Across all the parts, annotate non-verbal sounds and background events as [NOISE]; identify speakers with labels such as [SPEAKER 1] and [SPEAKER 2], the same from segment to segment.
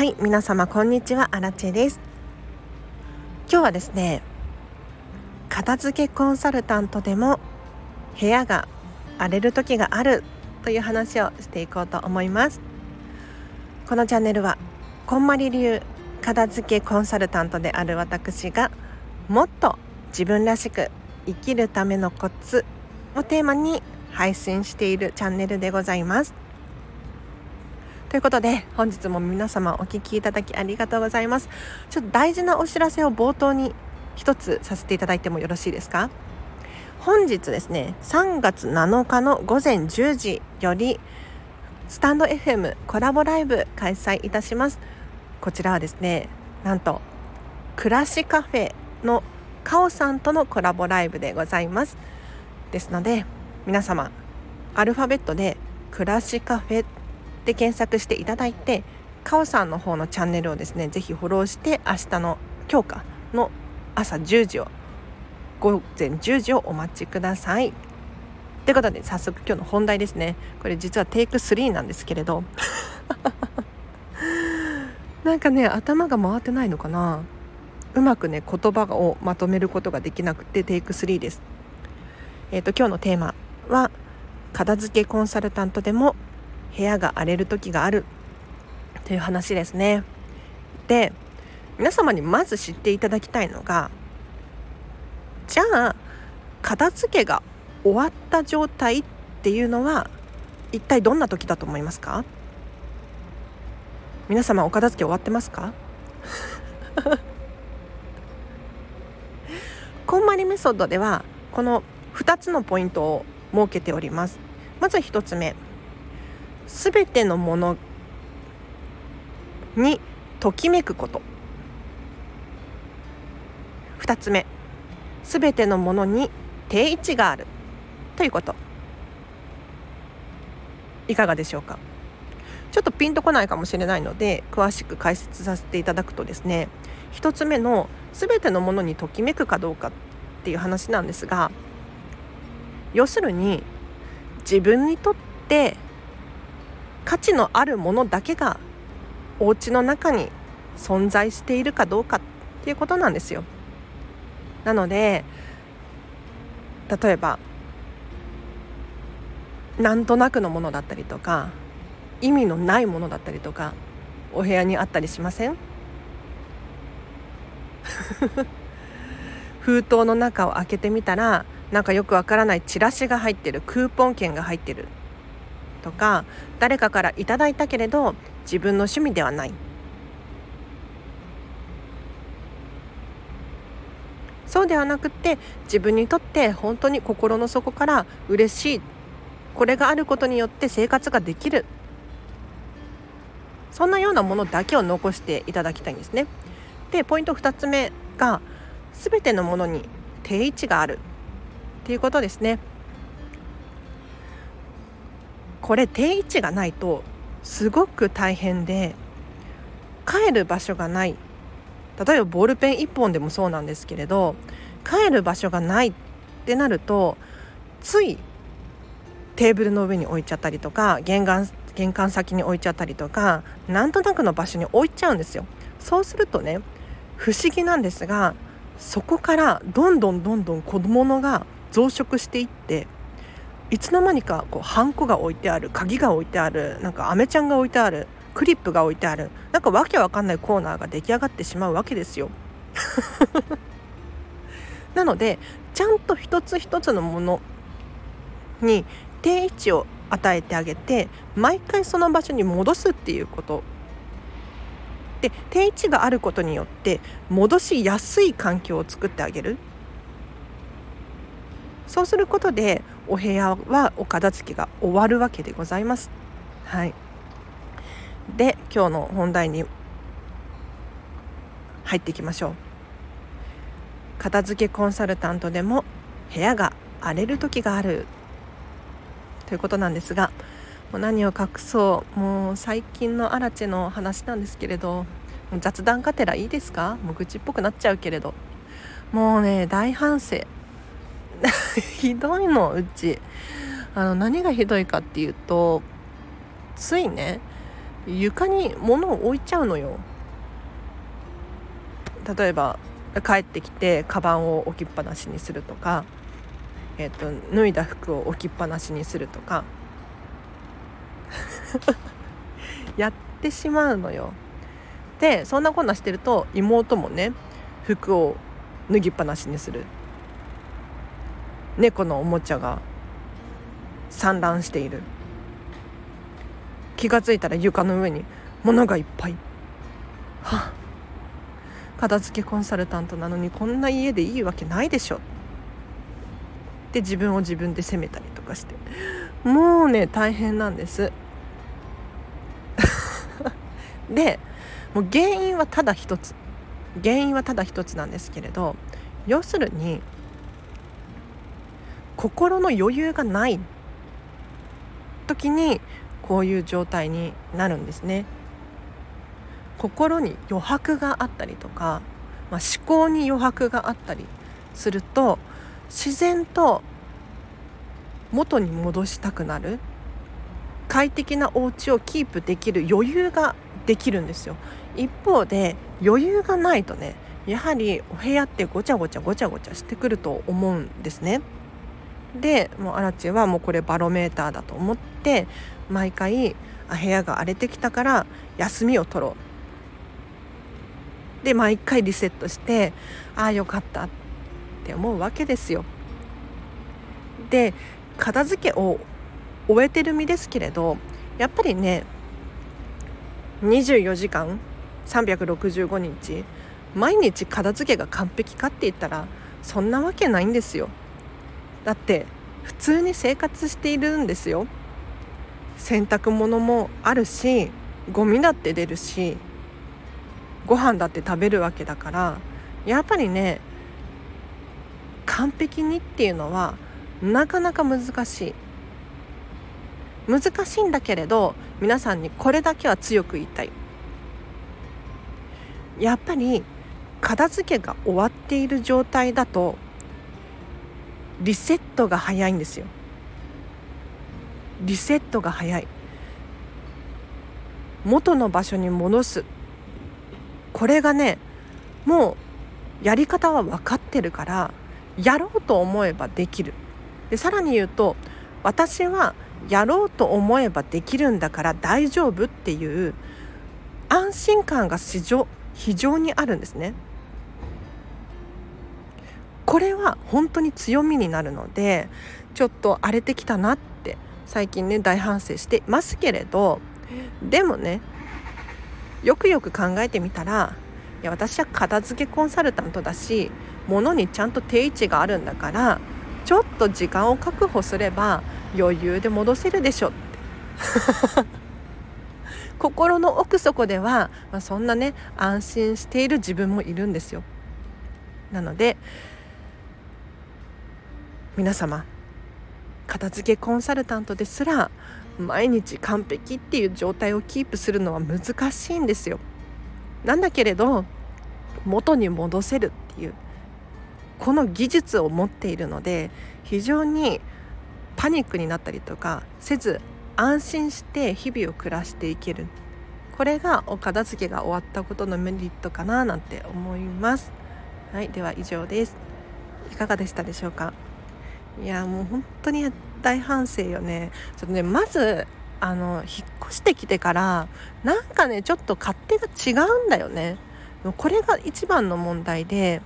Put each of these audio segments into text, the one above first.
[SPEAKER 1] はい皆様こんにちは。アラチェです。今日はですね片付けコンサルタントでも部屋が荒れる時があるという話をしていこうと思います。このチャンネルはこんまり流片付けコンサルタントである私がもっと自分らしく生きるためのコツをテーマに配信しているチャンネルでございます。ということで本日も皆様お聴きいただきありがとうございます。ちょっと大事なお知らせを冒頭に一つさせていただいてもよろしいですか？本日ですね3月7日の午前10時よりスタンド FM コラボライブ開催いたします。こちらはですねなんと暮らしカフェのカオさんとのコラボライブでございます。ですので皆様アルファベットで暮らしカフェで検索していただいてカオさんの方のチャンネルをですねぜひフォローして明日の今日かの朝10時を午前10時をお待ちください。ということで早速今日の本題ですね。これ実はテイク3なんですけれど。[LAUGHS] なんかね頭が回ってないのかな。うまくね言葉をまとめることができなくてテイク3です。えっ、ー、と今日のテーマは片付けコンサルタントでも部屋が荒れる時がある。という話ですね。で皆様にまず知っていただきたいのがじゃあ片付けが終わった状態っていうのは一体どんな時だと思いますか？皆様お片付け終わってますか？[LAUGHS] こんまりメソッドではこの2つのポイントを設けております。まず1つ目全てのものにときめくこと。2つ目。全てのものに定位置があるということ。いかがでしょうか？ちょっとピンとこないかもしれないので詳しく解説させていただくとですね。1つ目の全てのものにときめくかどうかっていう話なんですが要するに自分にとって価値のあるものだけがお家の中に存在しているかどうかっていうことなんですよ。なので例えばなんとなくのものだったりとか意味のないものだったりとかお部屋にあったりしません？[LAUGHS] 封筒の中を開けてみたらなんかよくわからないチラシが入ってるクーポン券が入ってるとか誰かからいただいたけれど自分の趣味ではないそうではなくって自分にとって本当に心の底から嬉しいこれがあることによって生活ができるそんなようなものだけを残していただきたいんですね。でポイント2つ目が全てのものに定位置があるっていうことですね。これ定位置がないとすごく大変で帰る場所がない例えばボールペン1本でもそうなんですけれど帰る場所がないってなるとついテーブルの上に置いちゃったりとか玄関玄関先に置いちゃったりとかなんとなくの場所に置いちゃうんですよ。そうするとね不思議なんですがそこからどんどんどんどん子供のが増殖していっていつの間にかこうハンコが置いてある鍵が置いてあるなんかアメちゃんが置いてあるクリップが置いてあるなんかわけわかんないコーナーが出来上がってしまうわけですよ。[LAUGHS] なのでちゃんと一つ一つのものに定位置を与えてあげて毎回その場所に戻すっていうことで定位置があることによって戻しやすい環境を作ってあげるそうすることでお部屋はお片付けが終わるわけでございます。はい、で今日の本題に入っていきましょう。片付けコンサルタントでも部屋が荒れる時がある。ということなんですがもう何を隠そう。もう最近のアラチェの話なんですけれど雑談がてらいいですか？もう愚痴っぽくなっちゃうけれど。もうね大反省。[LAUGHS] ひどいのうち。あの何がひどいかっていうとついね床に物を置いちゃうのよ。例えば帰ってきてカバンを置きっぱなしにするとか、えーと、脱いだ服を置きっぱなしにするとか [LAUGHS] やってしまうのよ。でそんなこんなしてると妹もね服を脱ぎっぱなしにする。猫のおもちゃが散乱している。気が付いたら床の上に物がいっぱい。は片付けコンサルタントなのにこんな家でいいわけないでしょ。って自分を自分で責めたりとかして。もうね大変なんです。[LAUGHS] でもう原因はただ一つ。原因はただ一つなんですけれど要するに心の余裕がない時にこういう状態になるんですね。心に余白があったりとか、まあ、思考に余白があったりすると自然と元に戻したくなる快適なお家をキープできる余裕ができるんですよ。一方で余裕がないとねやはりお部屋ってごちゃごちゃごちゃごちゃしてくると思うんですね。でもうアラチェはもうこれバロメーターだと思って毎回あ部屋が荒れてきたから休みを取ろうで毎回リセットしてああよかったって思うわけですよ。で片付けを終えてる身ですけれどやっぱりね24時間365日毎日片付けが完璧かって言ったらそんなわけないんですよ。だって普通に生活しているんですよ。洗濯物もあるしゴミだって出るしご飯だって食べるわけだから。やっぱりね完璧にっていうのはなかなか難しい。難しいんだけれど皆さんにこれだけは強く言いたい。やっぱり片付けが終わっている状態だとリセットが早いんですよ。リセットが早い。元の場所に戻す。これがねもうやり方は分かってるからやろうと思えばできる。でさらに言うと私はやろうと思えばできるんだから大丈夫っていう安心感が非常非常にあるんですね。これは本当に強みになるのでちょっと荒れてきたなって最近ね大反省してますけれどでもねよくよく考えてみたらいや私は片付けコンサルタントだし物にちゃんと定位置があるんだからちょっと時間を確保すれば余裕で戻せるでしょって。[LAUGHS] 心の奥底では、まあ、そんなね安心している自分もいるんですよ。なので皆様片付けコンサルタントですら毎日完璧っていう状態をキープするのは難しいんですよ。なんだけれど元に戻せるっていうこの技術を持っているので非常にパニックになったりとかせず安心して日々を暮らしていける。これがお片付けが終わったことのメリットかななんて思います。はいでは以上です。いかがでしたでしょうか？いやもう本当に大反省よね。ちょっとねまずあの引っ越してきてからなんかねちょっと勝手が違うんだよね。これが一番の問題で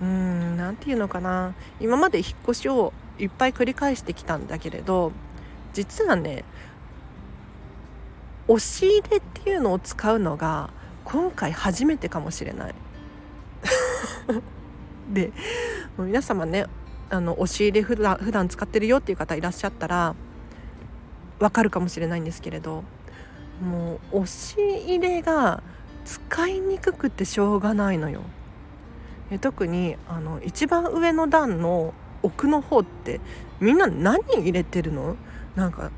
[SPEAKER 1] うーん何て言うのかな。今まで引っ越しをいっぱい繰り返してきたんだけれど実はね押し入れっていうのを使うのが今回初めてかもしれない。[LAUGHS] で皆様ねあの押し入れ普段普段使ってるよっていう方いらっしゃったらわかるかもしれないんですけれどもう押し入れが使いにくくてしょうがないのよ。え特にあの一番上の段の奥の方ってみんな何入れてるの？なんか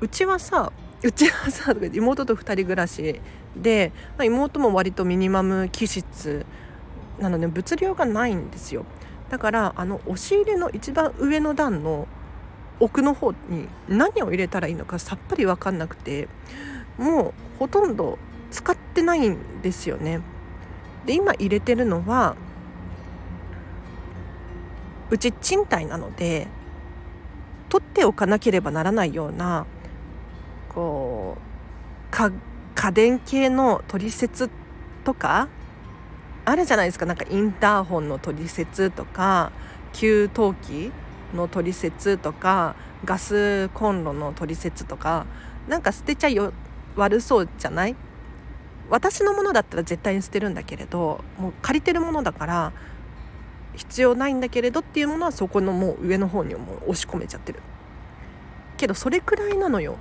[SPEAKER 1] うちはさうちはさ妹と2人暮らしで、まあ、妹も割とミニマム気質なので物量がないんですよだからあの押し入れの一番上の段の奥の方に何を入れたらいいのかさっぱり分かんなくてもうほとんど使ってないんですよね。で今入れてるのはうち賃貸なので取っておかなければならないようなこう家電系の取説とかあるじゃないですか。なんかインターホンの取説とか給湯器の取説とかガスコンロの取説とか。なんか捨てちゃよ悪そうじゃない？私のものだったら絶対に捨てるんだけれどもう借りてるものだから必要ないんだけれどっていうものはそこのもう上の方にもう押し込めちゃってる。けどそれくらいなのよ。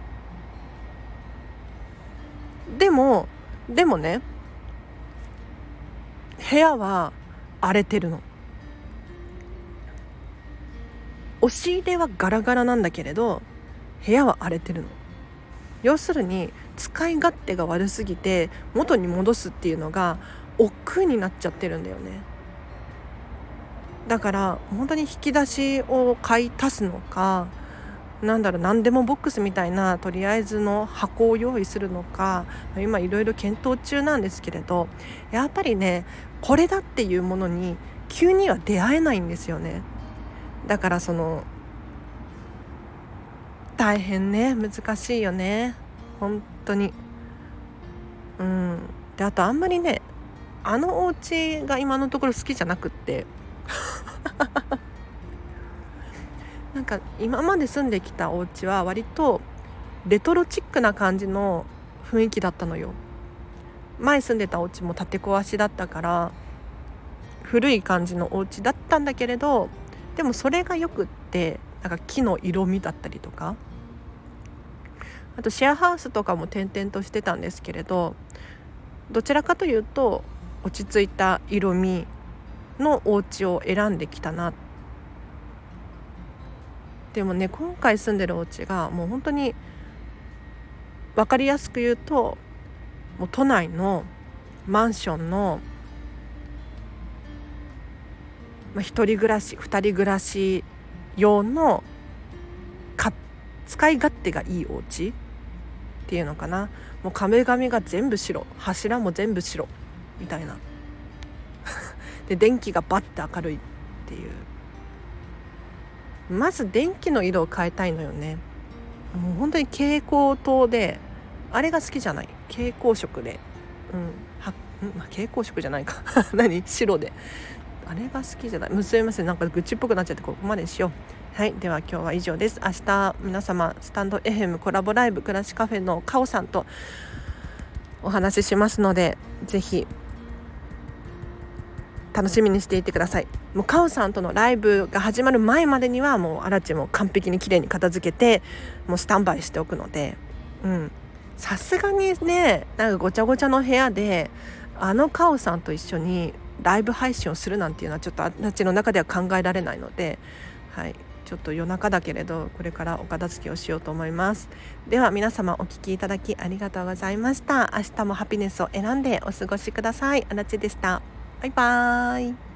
[SPEAKER 1] でもでもね部屋は荒れてるの。押し入れはガラガラなんだけれど部屋は荒れてるの。要するに使い勝手が悪すぎて元に戻すっていうのが億劫になっちゃってるんだよね。だから本当に引き出しを買い足すのかなんだろう何でもボックスみたいなとりあえずの箱を用意するのか今いろいろ検討中なんですけれどやっぱりねこれだっていうものに急には出会えないんですよね。だからその大変ね難しいよね。本当に。うん。であとあんまりねあのお家が今のところ好きじゃなくって。なんか今まで住んできたお家は割とレトロチックな感じの雰囲気だったのよ。前住んでたお家も建て壊しだったから古い感じのお家だったんだけれどでもそれがよくってなんか木の色味だったりとか。あとシェアハウスとかも転々としてたんですけれどどちらかというと落ち着いた色味のお家を選んできたなってでもね今回住んでるお家がもう本当に分かりやすく言うともう都内のマンションの、まあ、1人暮らし2人暮らし用のか使い勝手がいいお家っていうのかな。もう壁紙が全部白柱も全部白みたいな。[LAUGHS] で電気がバッて明るいっていう。まず電気の色を変えたいのよね。もう本当に蛍光灯であれが好きじゃない。蛍光色で。うん。は、まあ、蛍光色じゃないか。[LAUGHS] 何？白で。あれが好きじゃない。むすいません。なんか愚痴っぽくなっちゃってここまでしよう。はい。では今日は以上です。明日皆様スタンド FM コラボライブ暮らしカフェのカオさんとお話ししますのでぜひ楽しみにしていてください。もうカオさんとのライブが始まる前までにはもうアラチも完璧に綺麗に片付けてもうスタンバイしておくので。うん。さすがにねなんかごちゃごちゃの部屋であのカオさんと一緒にライブ配信をするなんていうのはちょっとあたちの中では考えられないので、はい、ちょっと夜中だけれどこれからお片付けをしようと思います。では皆様お聴きいただきありがとうございました。明日もハピネスを選んでお過ごしください。あらちでした。バイバーイ。